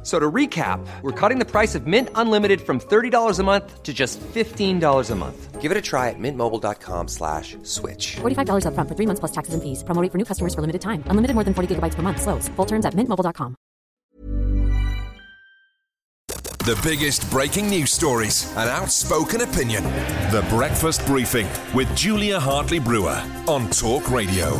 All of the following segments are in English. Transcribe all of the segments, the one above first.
F- So to recap, we're cutting the price of Mint Unlimited from $30 a month to just $15 a month. Give it a try at mintmobile.com slash switch. $45 upfront for three months plus taxes and fees. Promo rate for new customers for limited time. Unlimited more than 40 gigabytes per month. Slows. Full terms at mintmobile.com. The biggest breaking news stories and outspoken opinion. The Breakfast Briefing with Julia Hartley Brewer on Talk Radio.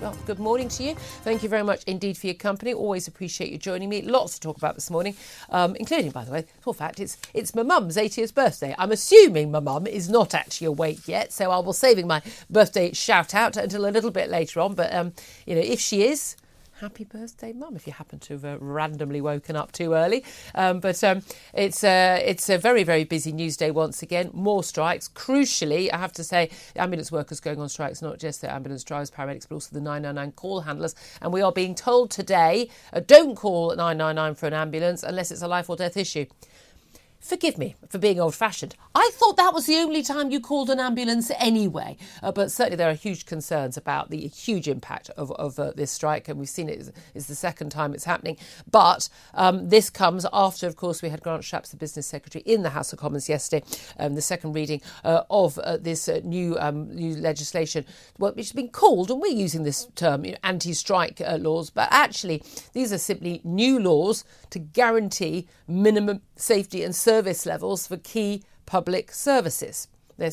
Well. Good morning to you. Thank you very much indeed for your company. Always appreciate you joining me. Lots to talk about this morning, um, including, by the way, for fact, it's it's my mum's 80th birthday. I'm assuming my mum is not actually awake yet, so I will saving my birthday shout out until a little bit later on. But um, you know, if she is, happy birthday, mum, if you happen to have uh, randomly woken up too early. Um, but um, it's, uh, it's a very, very busy news day once again. More strikes. Crucially, I have to say, ambulance workers going on strikes, not just the ambulance drivers, paramedics, but also the 999 call handlers. And we are being told today uh, don't call 999 for an ambulance unless it's a life or death issue. Forgive me for being old fashioned. I thought that was the only time you called an ambulance anyway. Uh, but certainly there are huge concerns about the huge impact of, of uh, this strike, and we've seen it is the second time it's happening. But um, this comes after, of course, we had Grant Shapps, the business secretary, in the House of Commons yesterday, um, the second reading uh, of uh, this uh, new um, new legislation, which has been called, and we're using this term, you know, anti-strike uh, laws, but actually these are simply new laws to guarantee minimum safety and service levels for key public services. They're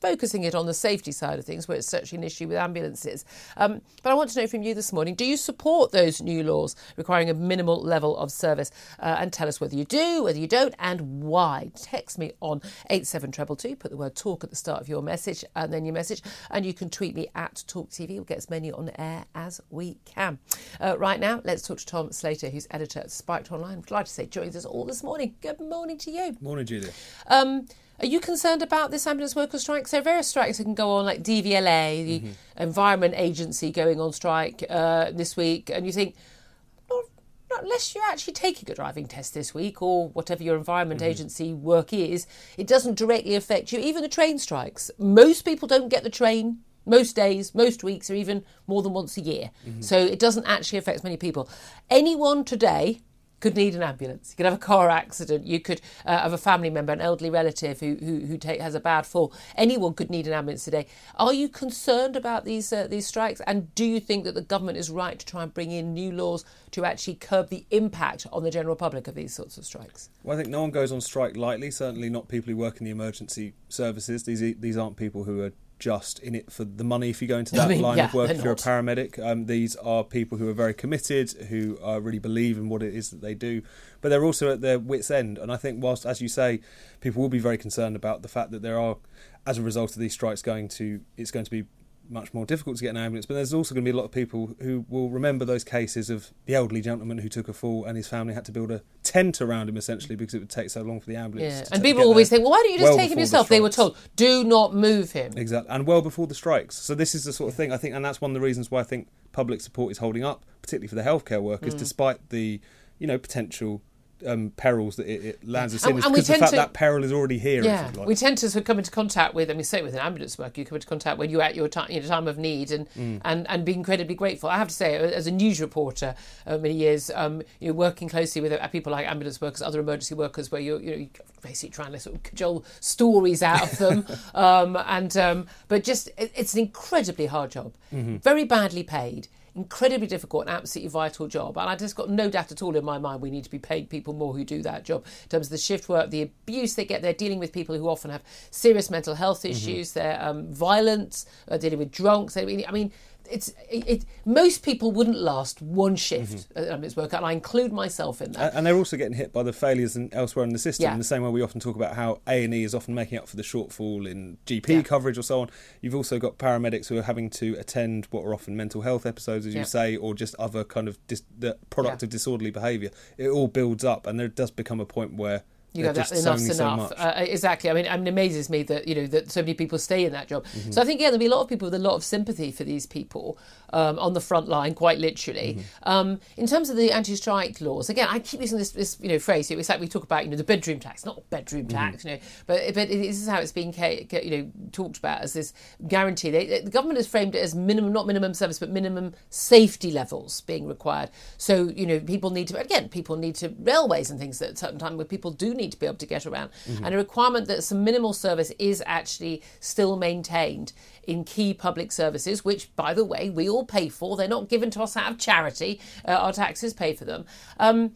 focusing it on the safety side of things, where it's such an issue with ambulances. Um, but I want to know from you this morning do you support those new laws requiring a minimal level of service? Uh, and tell us whether you do, whether you don't, and why. Text me on 87222, put the word talk at the start of your message and then your message, and you can tweet me at TalkTV. We'll get as many on air as we can. Uh, right now, let's talk to Tom Slater, who's editor at Spiked Online. I'd like to say joins us all this morning. Good morning to you. Morning, Julia. Um, are you concerned about this ambulance worker strike? So various strikes that can go on, like DVLA, the Mm-hmm. Environment Agency, going on strike uh, this week, and you think, well, not unless you're actually taking a driving test this week or whatever your Environment Mm-hmm. Agency work is, it doesn't directly affect you. Even the train strikes, most people don't get the train. Most days, most weeks, or even more than once a year. Mm-hmm. So it doesn't actually affect many people. Anyone today could need an ambulance. You could have a car accident. You could uh, have a family member, an elderly relative who who, who take, has a bad fall. Anyone could need an ambulance today. Are you concerned about these uh, these strikes? And do you think that the government is right to try and bring in new laws to actually curb the impact on the general public of these sorts of strikes? Well, I think no one goes on strike lightly. Certainly not people who work in the emergency services. These these aren't people who are just in it for the money. If you go into that I mean, line yeah, of work, if you're a paramedic, um, these are people who are very committed, who uh, really believe in what it is that they do. But they're also at their wits' end. And I think, whilst as you say, people will be very concerned about the fact that there are, as a result of these strikes, going to it's going to be much more difficult to get an ambulance. But there's also going to be a lot of people who will remember those cases of the elderly gentleman who took a fall and his family had to build a tent around him essentially because it would take so long for the ambulance. Yeah. to And people always think, well, why don't you just Well take him before the yourself? They were told, do not move him. Exactly, and well before the strikes. So this is the sort of thing I think, and that's one of the reasons why I think public support is holding up, particularly for the healthcare workers, Mm. despite the you know potential um, perils that it, it lands us And- in. Is and because the fact to- that peril is already here. Yeah, like. we tend to sort of come into contact with. I mean, say with an ambulance worker, you come into contact when you're at your time, your time of need, and Mm. and and be incredibly grateful. I have to say, as a news reporter, uh, many years, um, you're working closely with uh, people like ambulance workers, other emergency workers, where you're, you know, you're basically trying to sort of cajole stories out of them, um, and um, but just it, it's an incredibly hard job, Mm-hmm. very badly paid. Incredibly difficult and absolutely vital job, and I just got no doubt at all in my mind we need to be paying people more who do that job in terms of the shift work, the abuse they get. They're dealing with people who often have serious mental health issues. They're um, violent, uh, dealing with drunks. I mean, I mean, it's it, it, most people wouldn't last one shift Mm-hmm. at Ambulance Worker, and I include myself in that. And they're also getting hit by the failures in, elsewhere in the system. Yeah. In the same way we often talk about how A and E is often making up for the shortfall in GP Yeah. coverage or so on. You've also got paramedics who are having to attend what are often mental health episodes, as Yeah. you say, or just other kind of dis- the product of disorderly behaviour. It all builds up, and there does become a point where you just that, enough's enough. so. Uh, exactly. I mean, I mean, it amazes me that you know that so many people stay in that job. Mm-hmm. So I think yeah, there'll be a lot of people with a lot of sympathy for these people um, on the front line, quite literally. Mm-hmm. Um, in terms of the anti-strike laws, again, I keep using this, this you know phrase. It's like we talk about you know the bedroom tax, not bedroom Mm-hmm. tax, you know, but but this is how it's being you know talked about as this guarantee. They, the government has framed it as minimum, not minimum service, but minimum safety levels being required. So you know people need to again, people need to railways and things at a certain time where people do need to be able to get around, and a requirement that some minimal service is actually still maintained in key public services, which, by the way, we all pay for. They're not given to us out of charity. Uh, our taxes pay for them. Um,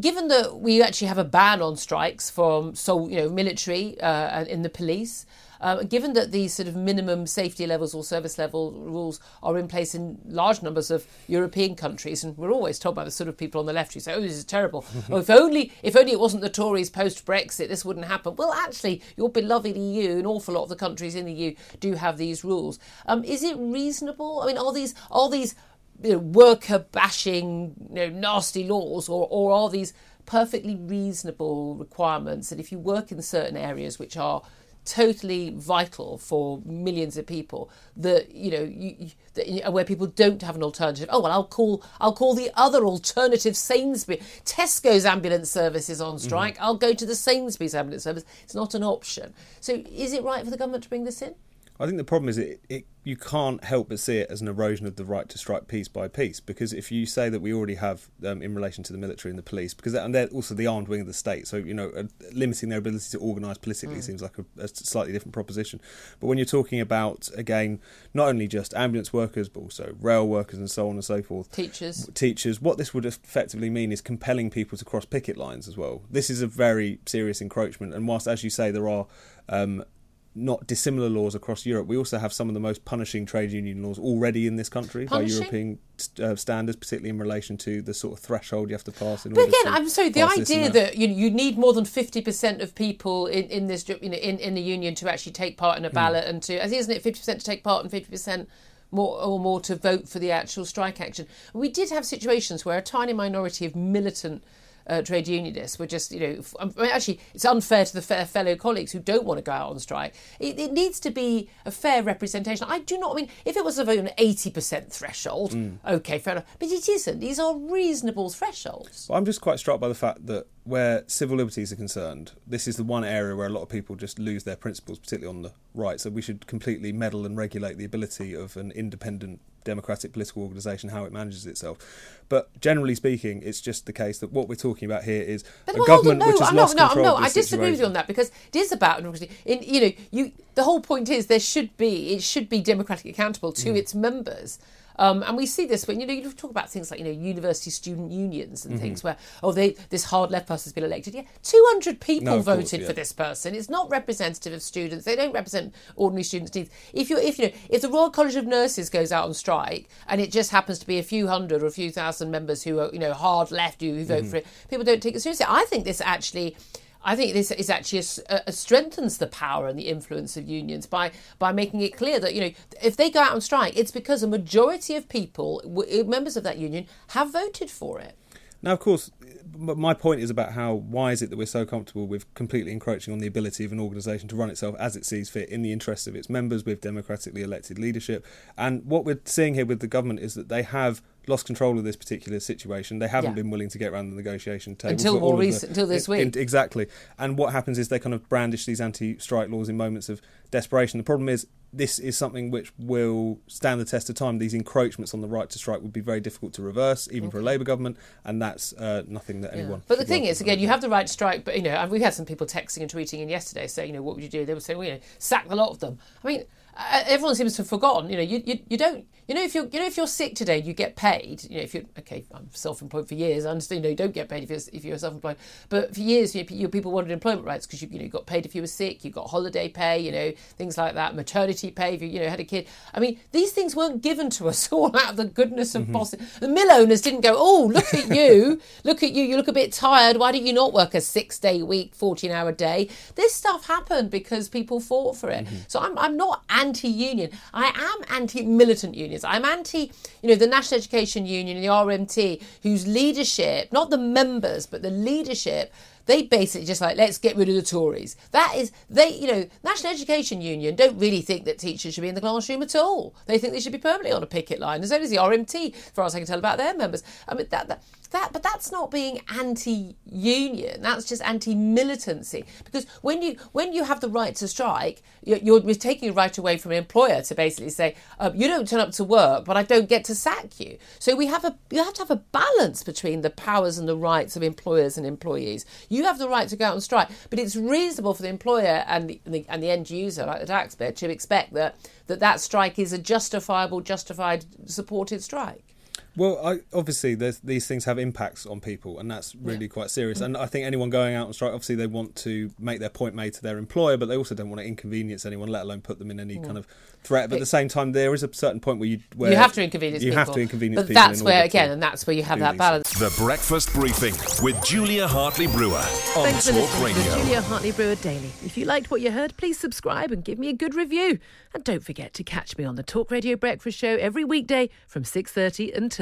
given that we actually have a ban on strikes from so you know military uh, and in the police uh, given that these sort of minimum safety levels or service level rules are in place in large numbers of European countries, and we're always told by the sort of people on the left who say, "Oh, this is terrible." oh, if only, if only it wasn't the Tories post Brexit, this wouldn't happen. Well, actually, your beloved EU, an awful lot of the countries in the EU do have these rules. Um, is it reasonable? I mean, are these are these you know, worker bashing, you know, nasty laws, or, or are these perfectly reasonable requirements that if you work in certain areas which are totally vital for millions of people that you know you, that, where people don't have an alternative. Oh well I'll call I'll call the other alternative Sainsbury. Tesco's ambulance service is on mm-hmm. strike. I'll go to the Sainsbury's ambulance service. It's not an option. So is it right for the government to bring this in I think the problem is it, it you can't help but see it as an erosion of the right to strike piece by piece because if you say that we already have um, in relation to the military and the police because and they're also the armed wing of the state so you know uh, limiting their ability to organise politically Mm. seems like a, a slightly different proposition but when you're talking about again not only just ambulance workers but also rail workers and so on and so forth teachers teachers, what this would effectively mean is compelling people to cross picket lines as well. This is a very serious encroachment, and whilst, as you say, there are um, not dissimilar laws across Europe, we also have some of the most punishing trade union laws already in this country Punishing? by European uh, standards, particularly in relation to the sort of threshold you have to pass in But order again, I'm sorry. The pass this and idea that you you need more than fifty percent of people in, in this you know in, in the union to actually take part in a ballot and to I think isn't it fifty percent to take part and fifty percent more or more to vote for the actual strike action. We did have situations where a tiny minority of militant. Uh, trade unionists were just, you know, f- I mean, actually, it's unfair to the fair fellow colleagues who don't want to go out on strike. It, it needs to be a fair representation. I do not I mean if it was of an eighty percent threshold, okay, fair enough, but it isn't. These are reasonable thresholds. Well, I'm just quite struck by the fact that where civil liberties are concerned, this is the one area where a lot of people just lose their principles, particularly on the right. So we should completely meddle and regulate the ability of an independent democratic political organisation, how it manages itself. But generally speaking, it's just the case that what we're talking about here is But a well, government no, which has I'm lost not, no, control no, of I disagree with you on that because it is about democracy. In you know, you the whole point is there should be it should be democratically accountable to Mm. its members. Um, and we see this when you know you talk about things like you know university student unions and Mm-hmm. things where oh they this hard left person has been elected yeah 200 people No, voted course, yeah. for this person it's not representative of students they don't represent ordinary students needs if you if you know if the Royal College of Nurses goes out on strike and it just happens to be a few hundred or a few thousand members who are you know hard left who, who vote Mm-hmm. for it people don't take it seriously I think this actually I think this is actually a a- strengthens the power and the influence of unions by by making it clear that you know if they go out on strike, it's because a majority of people, members of that union, have voted for it. Now, of course, my point is about how why is it that we're so comfortable with completely encroaching on the ability of an organisation to run itself as it sees fit in the interests of its members with democratically elected leadership. And what we're seeing here with the government is that they have lost control of this particular situation. They haven't Yeah. been willing to get around the negotiation table Until more all of the- recent- until this in- in- week. exactly. And what happens is they kind of brandish these anti-strike laws in moments of desperation. The problem is this is something which will stand the test of time. These encroachments on the right to strike would be very difficult to reverse, even for a Labour government, and that's uh, nothing that Yeah. anyone. But the thing is, again, you have the right to strike, but you know, and we had some people texting and tweeting in yesterday saying, you know, what would you do? They were saying, well, you know, sack the lot of them. I mean, everyone seems to have forgotten. You know, you, you, you don't. You know, if you're you know if you're sick today, you get paid. You know, if you're okay, I'm self-employed for years. I understand. You know, you don't get paid if you're if you're self-employed. But for years, you, you people wanted employment rights because you you know got paid if you were sick. You got holiday pay. You know, things like that. Maternity pay if you you know had a kid. I mean, these things weren't given to us all out of the goodness of mm The mill owners didn't go, oh, look at you, look at you. You look a bit tired. Why don't you not work a six-day week, fourteen-hour day? This stuff happened because people fought for it. Mm-hmm. So I'm I'm not anti-union. I am anti-militant unions. I'm anti, you know, the National Education Union the RMT, whose leadership, not the members, but the leadership they basically just like let's get rid of the Tories. That is they, you know, National Education Union don't really think that teachers should be in the classroom at all. They think they should be permanently on a picket line. As does the RMT, as far as I can tell about their members. I mean that, that that, but that's not being anti-union. That's just anti-militancy. Because when you when you have the right to strike, you're, you're taking a right away from an employer to basically say um, you don't turn up to work, but I don't get to sack you. So we have a you have to have a balance between the powers and the rights of employers and employees. You have the right to go out and strike, but it's reasonable for the employer and the, and the, and the end user, like the taxpayer, to expect that that that strike is a justifiable, justified, supported strike. Well, I, obviously, these things have impacts on people, and that's really yeah. quite serious. And I think anyone going out on strike, obviously, they want to make their point made to their employer, but they also don't want to inconvenience anyone, let alone put them in any mm. kind of threat. But at the same time, there is a certain point where you where you have to inconvenience. You people. have to inconvenience. But that's where again, and that's where you have that balance. The Breakfast Briefing with Julia Hartley Brewer on Thanks Talk for Radio. To Julia Hartley Brewer Daily. If you liked what you heard, please subscribe and give me a good review. And don't forget to catch me on the Talk Radio Breakfast Show every weekday from six thirty until